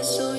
corazón.